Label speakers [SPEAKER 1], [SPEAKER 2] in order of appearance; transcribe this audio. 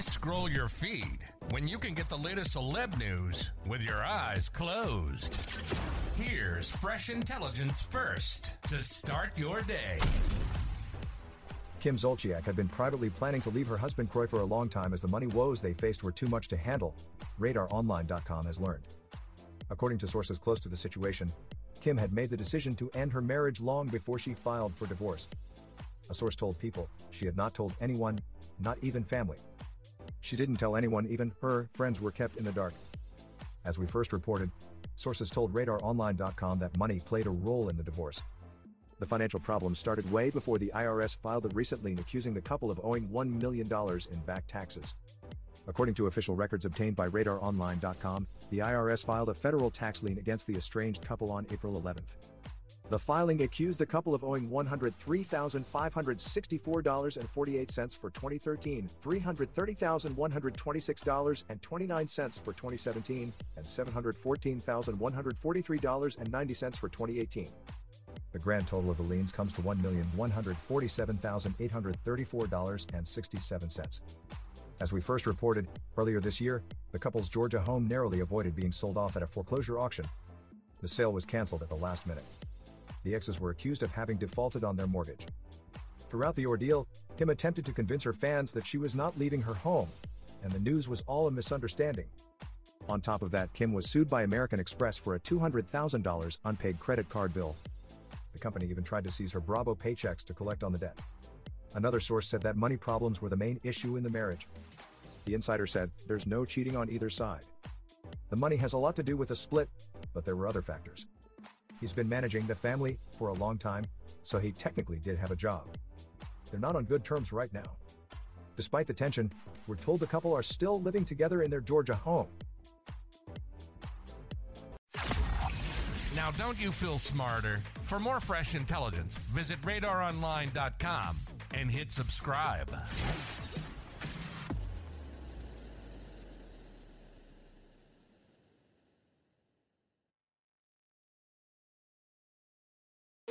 [SPEAKER 1] Why scroll your feed when you can get the latest celeb news with your eyes closed? Here's fresh intelligence first to start your day.
[SPEAKER 2] Kim Zolciak had been privately planning to leave her husband Kroy for a long time as the money woes they faced were too much to handle, RadarOnline.com has learned. According to sources close to the situation, Kim had made the decision to end her marriage long before she filed for divorce. A source told People she had not told anyone, not even family. She didn't tell anyone, even her friends were kept in the dark. As we first reported, sources told RadarOnline.com that money played a role in the divorce. The financial problems started way before the IRS filed a recent lien accusing the couple of owing $1 million in back taxes. According to official records obtained by RadarOnline.com, the IRS filed a federal tax lien against the estranged couple on April 11th. The filing accused the couple of owing $103,564.48 for 2013, $330,126.29 for 2017, and $714,143.90 for 2018. The grand total of the liens comes to $1,147,834.67. As we first reported, earlier this year, the couple's Georgia home narrowly avoided being sold off at a foreclosure auction. The sale was canceled at the last minute. The exes were accused of having defaulted on their mortgage. Throughout the ordeal, Kim attempted to convince her fans that she was not leaving her home, and the news was all a misunderstanding. On top of that, Kim was sued by American Express for a $200,000 unpaid credit card bill. The company even tried to seize her Bravo paychecks to collect on the debt. Another source said that money problems were the main issue in the marriage. The insider said, there's no cheating on either side. The money has a lot to do with the split, but there were other factors. He's been managing the family for a long time, so he technically did have a job. They're not on good terms right now. Despite the tension, we're told the couple are still living together in their Georgia home.
[SPEAKER 1] Now, don't you feel smarter? For more fresh intelligence, visit radaronline.com and hit subscribe.